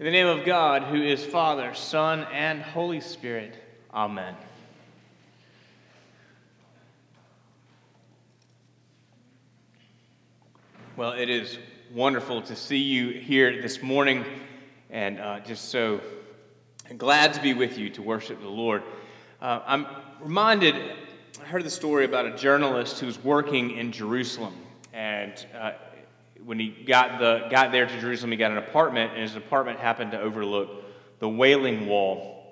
In the name of God, who is Father, Son, and Holy Spirit. Amen. Well, it is wonderful to see you here this morning, and uh, just so glad to be with you to worship the Lord. Uh, I'm reminded, I heard the story about a journalist who was working in Jerusalem, and uh, when he got, the, got there to Jerusalem, he got an apartment, and his apartment happened to overlook the Wailing Wall.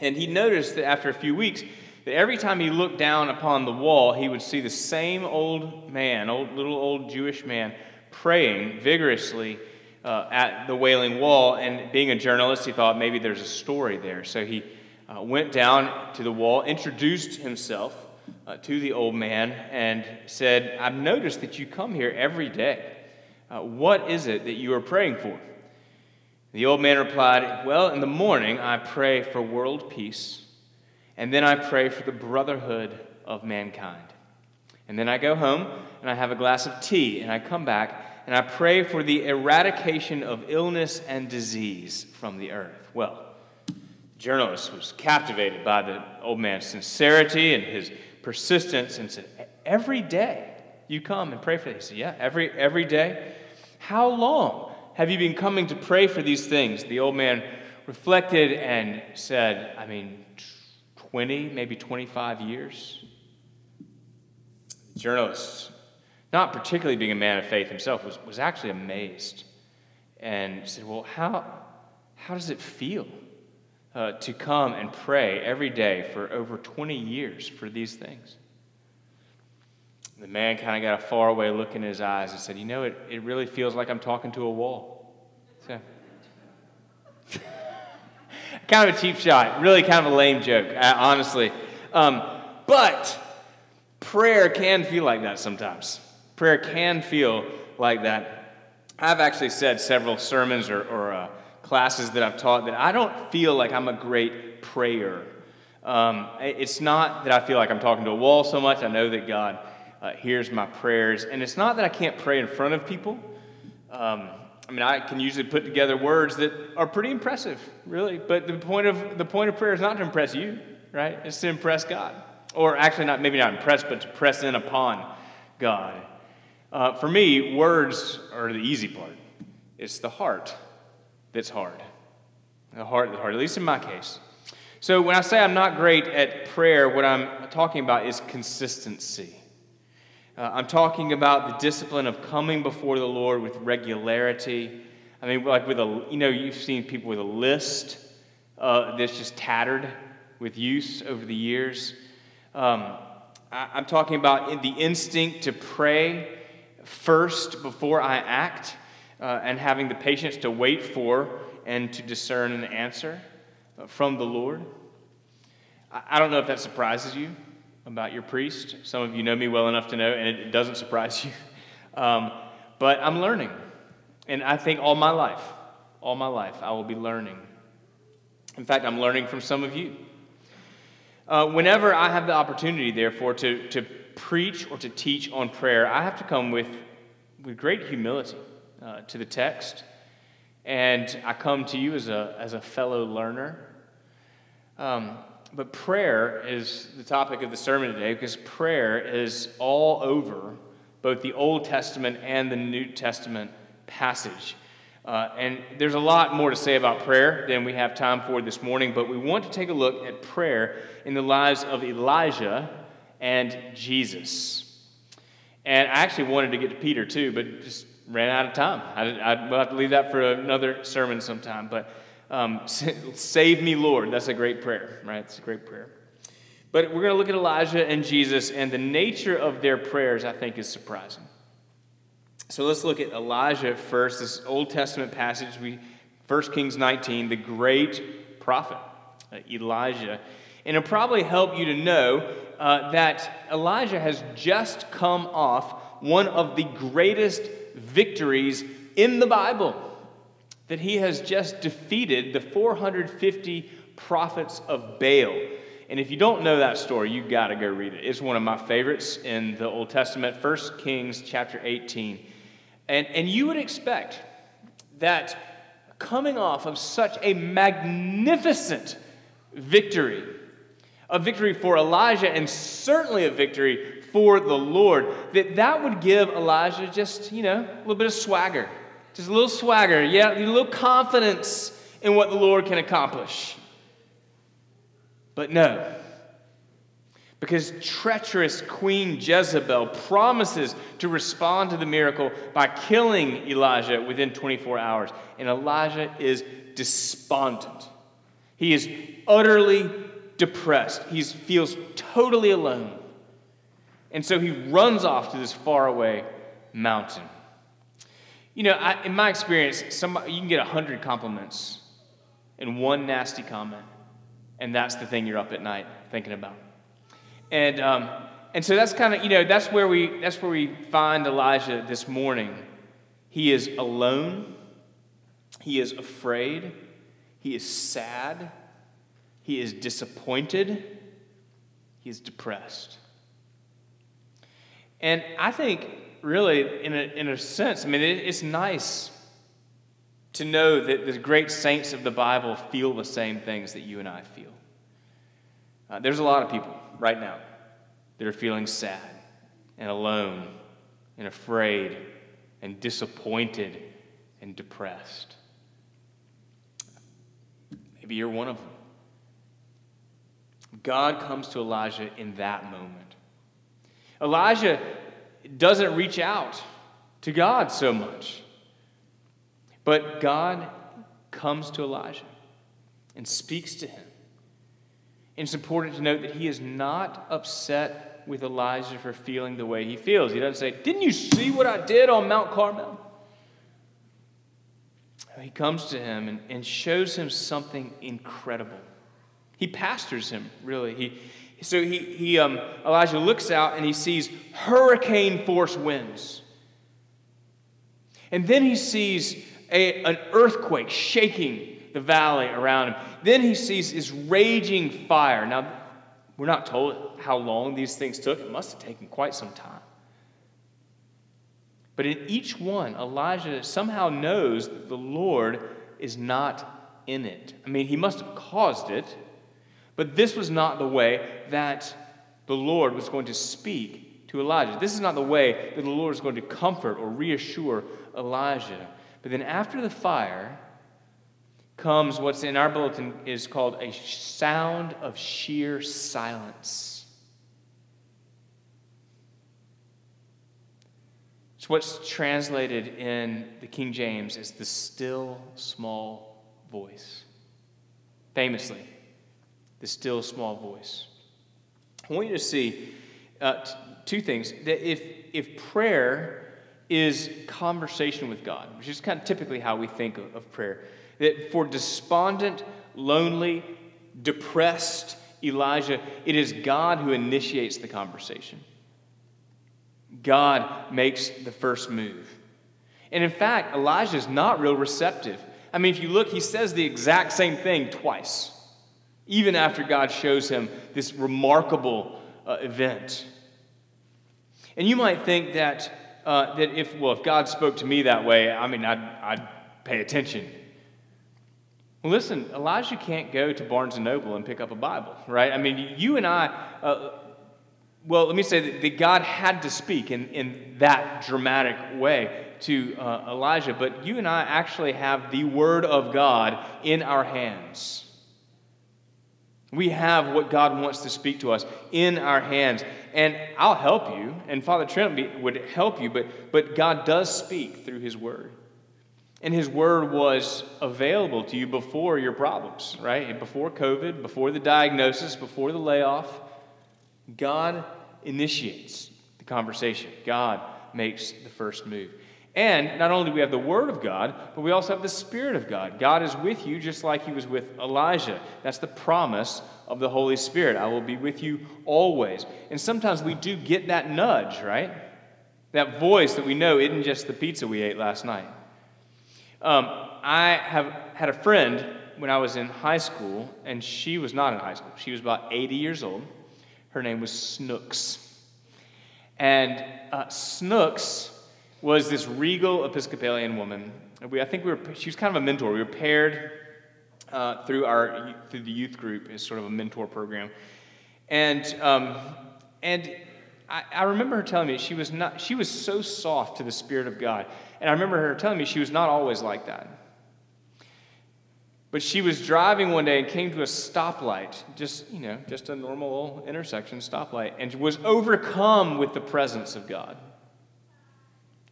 And he noticed that after a few weeks, that every time he looked down upon the wall, he would see the same old man, old little old Jewish man, praying vigorously uh, at the Wailing Wall. And being a journalist, he thought maybe there's a story there. So he uh, went down to the wall, introduced himself uh, to the old man, and said, I've noticed that you come here every day. Uh, what is it that you are praying for? The old man replied, Well, in the morning I pray for world peace and then I pray for the brotherhood of mankind. And then I go home and I have a glass of tea and I come back and I pray for the eradication of illness and disease from the earth. Well, the journalist was captivated by the old man's sincerity and his persistence and said, Every day you come and pray for this. Yeah, every, every day. How long have you been coming to pray for these things? The old man reflected and said, I mean, 20, maybe 25 years. The journalist, not particularly being a man of faith himself, was, was actually amazed and said, Well, how, how does it feel uh, to come and pray every day for over 20 years for these things? The man kind of got a faraway look in his eyes and said, You know, it, it really feels like I'm talking to a wall. So, kind of a cheap shot, really kind of a lame joke, uh, honestly. Um, but prayer can feel like that sometimes. Prayer can feel like that. I've actually said several sermons or, or uh, classes that I've taught that I don't feel like I'm a great prayer. Um, it's not that I feel like I'm talking to a wall so much. I know that God uh, hears my prayers. And it's not that I can't pray in front of people. Um, I mean, I can usually put together words that are pretty impressive, really. But the point of the point of prayer is not to impress you, right? It's to impress God, or actually, not maybe not impress, but to press in upon God. Uh, for me, words are the easy part. It's the heart that's hard. The heart that's hard, at least in my case. So when I say I'm not great at prayer, what I'm talking about is consistency. Uh, I'm talking about the discipline of coming before the Lord with regularity. I mean, like with a, you know, you've seen people with a list uh, that's just tattered with use over the years. Um, I, am talking about the instinct to pray first before I act uh, and having the patience to wait for and to discern an answer uh, from the Lord. I, I don't know if that surprises you about your priest. Some of you know me well enough to know, and it doesn't surprise you. Um, but I'm learning. And I think all my life, all my life, I will be learning. In fact, I'm learning from some of you. Uh, whenever I have the opportunity, therefore, to, to preach or to teach on prayer, I have to come with, with great humility uh, to the text. And I come to you as a, as a fellow learner. Um, but prayer is the topic of the sermon today because prayer is all over both the Old Testament and the New Testament passage. Uh, and there's a lot more to say about prayer than we have time for this morning, but we want to take a look at prayer in the lives of Elijah and Jesus. And I actually wanted to get to Peter too, but just ran out of time. I, I, will have to leave that for another sermon sometime. But um, save me, Lord. That's a great prayer, right? It's a great prayer. But we're going to look at Elijah and Jesus, and the nature of their prayers, I think, is surprising. So let's look at Elijah first, this Old Testament passage, we, 1 Kings 19, the great prophet, uh, Elijah. And it'll probably help you to know uh, that Elijah has just come off one of the greatest victories in the Bible that he has just defeated the 450 prophets of Baal. And if you don't know that story, you got to go read it. It's one of my favorites in the Old Testament, 1 Kings chapter 18. And, and you would expect that coming off of such a magnificent victory. A victory for Elijah and certainly a victory for the Lord. That that would give Elijah just, you know, a little bit of swagger. Just a little swagger, yeah, a little confidence in what the Lord can accomplish. But no, because treacherous Queen Jezebel promises to respond to the miracle by killing Elijah within 24 hours. And Elijah is despondent. He is utterly depressed. He feels totally alone. And so he runs off to this faraway mountain. You know, I, in my experience, somebody, you can get 100 compliments and one nasty comment, and that's the thing you're up at night thinking about. And, um, and so that's kind of, you know, that's where, we, that's where we find Elijah this morning. He is alone, he is afraid, he is sad, he is disappointed, he is depressed. And I think, really, in a, in a sense, I mean, it, it's nice to know that the great saints of the Bible feel the same things that you and I feel. Uh, there's a lot of people right now that are feeling sad and alone and afraid and disappointed and depressed. Maybe you're one of them. God comes to Elijah in that moment. Elijah doesn't reach out to God so much. But God comes to Elijah and speaks to him. And it's important to note that he is not upset with Elijah for feeling the way he feels. He doesn't say, Didn't you see what I did on Mount Carmel? He comes to him and, and shows him something incredible. He pastors him, really. He, so he, he, um, Elijah looks out and he sees hurricane force winds. And then he sees a, an earthquake shaking the valley around him. Then he sees this raging fire. Now, we're not told how long these things took. It must have taken quite some time. But in each one, Elijah somehow knows that the Lord is not in it. I mean, he must have caused it, but this was not the way that the Lord was going to speak to Elijah. This is not the way that the Lord is going to comfort or reassure Elijah. But then after the fire comes what's in our bulletin is called a sound of sheer silence. It's what's translated in the King James as the still small voice. Famously, the still small voice. I want you to see uh, t- two things. That if, if prayer is conversation with God, which is kind of typically how we think of, of prayer. That for despondent, lonely, depressed Elijah, it is God who initiates the conversation. God makes the first move. And in fact, Elijah is not real receptive. I mean, if you look, he says the exact same thing twice, even after God shows him this remarkable uh, event. And you might think that uh, that if, well, if God spoke to me that way, I mean, I'd, I'd pay attention. Well, listen, Elijah can't go to Barnes and Noble and pick up a Bible, right? I mean, you and I, uh, well, let me say that, that, God had to speak in, in that dramatic way to uh, Elijah, but you and I actually have the Word of God in our hands. We have what God wants to speak to us in our hands. And I'll help you, and Father Trent would help you, but, but God does speak through His Word. And His Word was available to you before your problems, right? Before COVID, before the diagnosis, before the layoff. God initiates the conversation, God makes the first move. And not only do we have the Word of God, but we also have the Spirit of God. God is with you just like He was with Elijah. That's the promise of the Holy Spirit. I will be with you always. And sometimes we do get that nudge, right? That voice that we know isn't just the pizza we ate last night. Um, I have had a friend when I was in high school, and she was not in high school. She was about 80 years old. Her name was Snooks. And uh, Snooks was this regal Episcopalian woman we, I think we were, she was kind of a mentor. We were paired uh, through, our, through the youth group as sort of a mentor program. And, um, and I, I remember her telling me she was, not, she was so soft to the Spirit of God. And I remember her telling me she was not always like that. But she was driving one day and came to a stoplight, just, you know, just a normal intersection stoplight, and was overcome with the presence of God.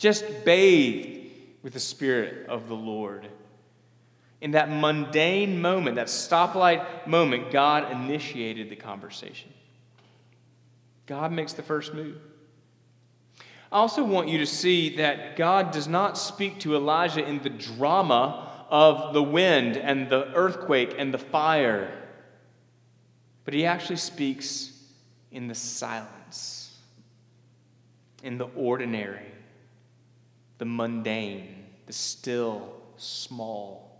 Just bathed with the Spirit of the Lord. In that mundane moment, that stoplight moment, God initiated the conversation. God makes the first move. I also want you to see that God does not speak to Elijah in the drama of the wind and the earthquake and the fire, but he actually speaks in the silence, in the ordinary, the mundane, the still, small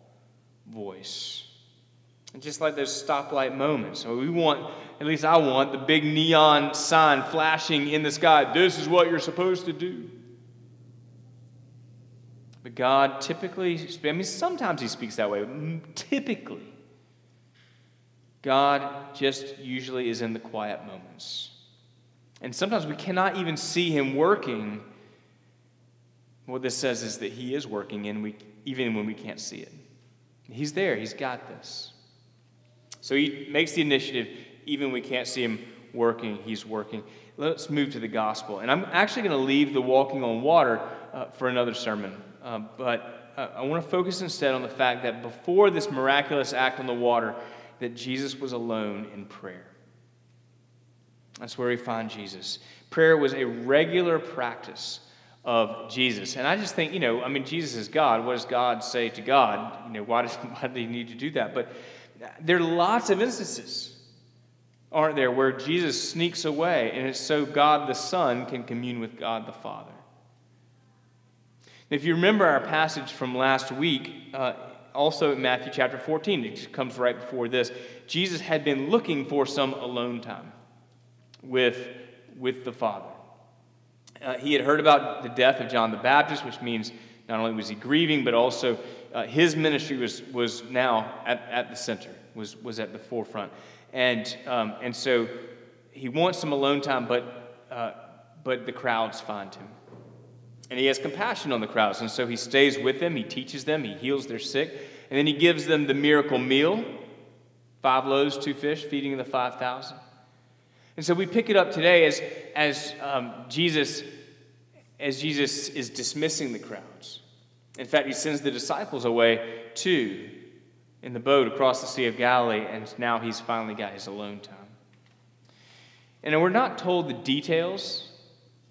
voice. And just like those stoplight moments, so we want, at least I want, the big neon sign flashing in the sky. This is what you're supposed to do. But God typically, I mean, sometimes He speaks that way, typically, God just usually is in the quiet moments. And sometimes we cannot even see Him working. What this says is that He is working, and we, even when we can't see it. He's there, He's got this. So he makes the initiative, even when we can't see him working, he's working. Let's move to the gospel. And I'm actually going to leave the walking on water uh, for another sermon. Uh, but uh, I want to focus instead on the fact that before this miraculous act on the water, that Jesus was alone in prayer. That's where we find Jesus. Prayer was a regular practice of Jesus. And I just think, you know, I mean, Jesus is God. What does God say to God? You know, why does, why did he need to do that? But there are lots of instances, aren't there, where Jesus sneaks away and it's so God the Son can commune with God the Father. If you remember our passage from last week, uh, also in Matthew chapter 14, it comes right before this, Jesus had been looking for some alone time with, with the Father. Uh, he had heard about the death of John the Baptist, which means not only was he grieving, but also uh, his ministry was, was now at, at the center, was, was at the forefront. And, um, and so he wants some alone time, but, uh, but the crowds find him. And he has compassion on the crowds. And so he stays with them, he teaches them, he heals their sick, and then he gives them the miracle meal five loaves, two fish, feeding the 5,000. And so we pick it up today as, as um, Jesus as Jesus is dismissing the crowds. In fact, he sends the disciples away too in the boat across the Sea of Galilee, and now he's finally got his alone time. And we're not told the details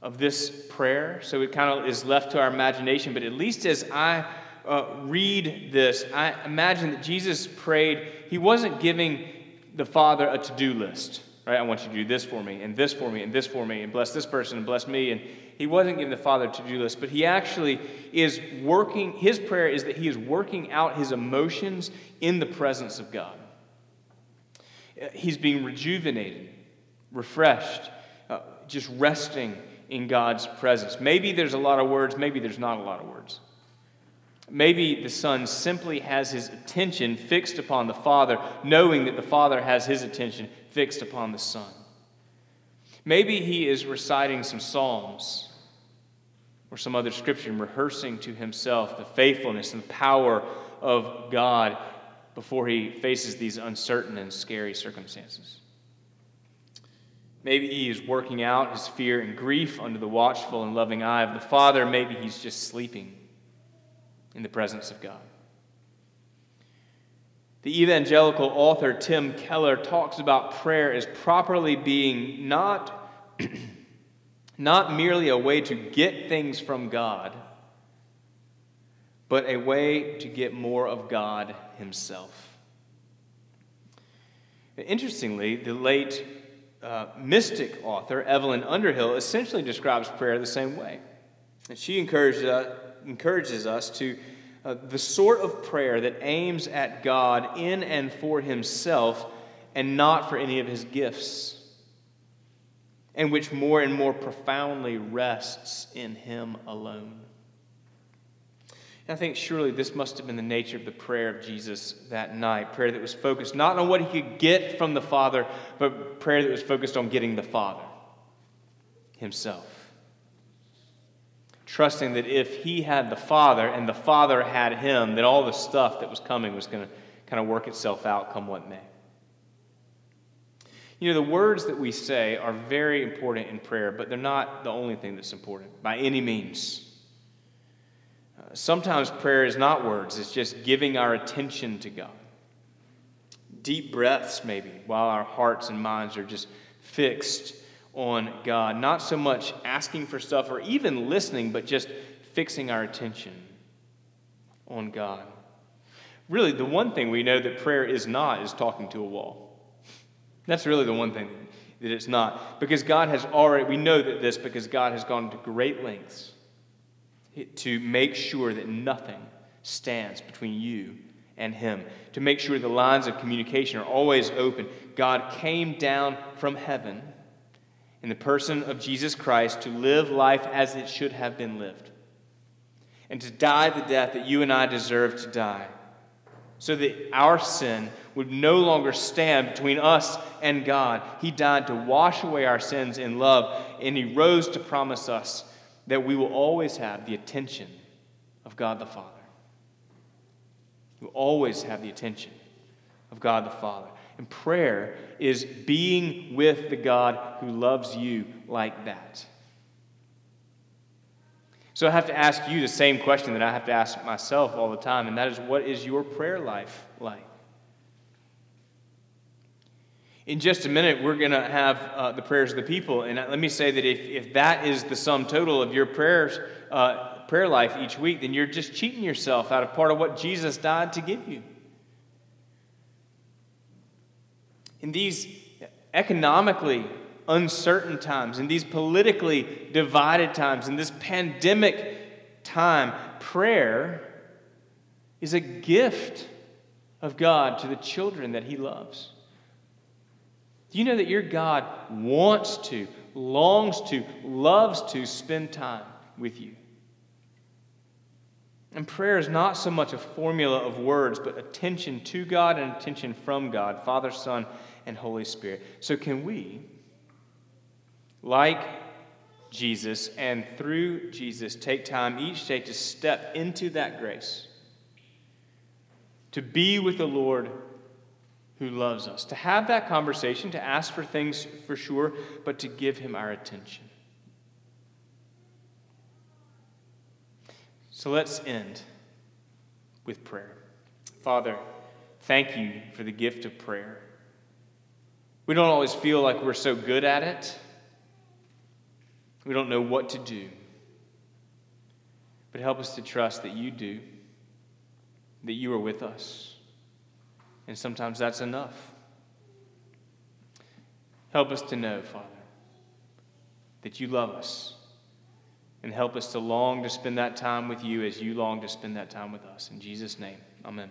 of this prayer, so it kind of is left to our imagination, but at least as I uh, read this, I imagine that Jesus prayed, he wasn't giving the Father a to do list, right? I want you to do this for me, and this for me, and this for me, and bless this person, and bless me. And he wasn't giving the Father to do list, but he actually is working, his prayer is that he is working out his emotions in the presence of God. He's being rejuvenated, refreshed, uh, just resting in God's presence. Maybe there's a lot of words, maybe there's not a lot of words. Maybe the Son simply has his attention fixed upon the Father, knowing that the Father has his attention fixed upon the Son. Maybe he is reciting some Psalms or some other scripture and rehearsing to himself the faithfulness and the power of God before he faces these uncertain and scary circumstances. Maybe he is working out his fear and grief under the watchful and loving eye of the Father. Maybe he's just sleeping in the presence of God. The evangelical author Tim Keller talks about prayer as properly being not, not merely a way to get things from God, but a way to get more of God Himself. Interestingly, the late uh, mystic author Evelyn Underhill essentially describes prayer the same way. And she encourages, uh, encourages us to uh, the sort of prayer that aims at God in and for himself and not for any of his gifts, and which more and more profoundly rests in him alone. And I think surely this must have been the nature of the prayer of Jesus that night. Prayer that was focused not on what he could get from the Father, but prayer that was focused on getting the Father himself. Trusting that if he had the Father and the Father had him, that all the stuff that was coming was going to kind of work itself out come what may. You know, the words that we say are very important in prayer, but they're not the only thing that's important by any means. Sometimes prayer is not words, it's just giving our attention to God. Deep breaths, maybe, while our hearts and minds are just fixed on God. Not so much asking for stuff or even listening, but just fixing our attention on God. Really, the one thing we know that prayer is not is talking to a wall. That's really the one thing that it's not. Because God has already, we know that this because God has gone to great lengths to make sure that nothing stands between you and Him, to make sure the lines of communication are always open. God came down from heaven in the person of Jesus Christ to live life as it should have been lived, and to die the death that you and I deserve to die so that our sin would no longer stand between us and God. He died to wash away our sins in love, and He rose to promise us that we will always have the attention of God the Father. Will always have the attention of God the Father. And prayer is being with the God who loves you like that. So I have to ask you the same question that I have to ask myself all the time, and that is what is your prayer life like? In just a minute, we're going to have uh, the prayers of the people. And let me say that if, if that is the sum total of your prayers, uh, prayer life each week, then you're just cheating yourself out of part of what Jesus died to give you. In these economically uncertain times, in these politically divided times, in this pandemic time, prayer is a gift of God to the children that He loves. Do you know that your God wants to, longs to, loves to spend time with you? And prayer is not so much a formula of words, but attention to God and attention from God, Father, Son, and Holy Spirit. So, can we like Jesus and through Jesus, take time each day to step into that grace, to be with the Lord who loves us, to have that conversation, to ask for things for sure, but to give Him our attention. So let's end with prayer. Father, thank you for the gift of prayer. We don't always feel like we're so good at it. We don't know what to do. But help us to trust that you do, that you are with us. And sometimes that's enough. Help us to know, Father, that you love us. And help us to long to spend that time with you as you long to spend that time with us. In Jesus' name, amen.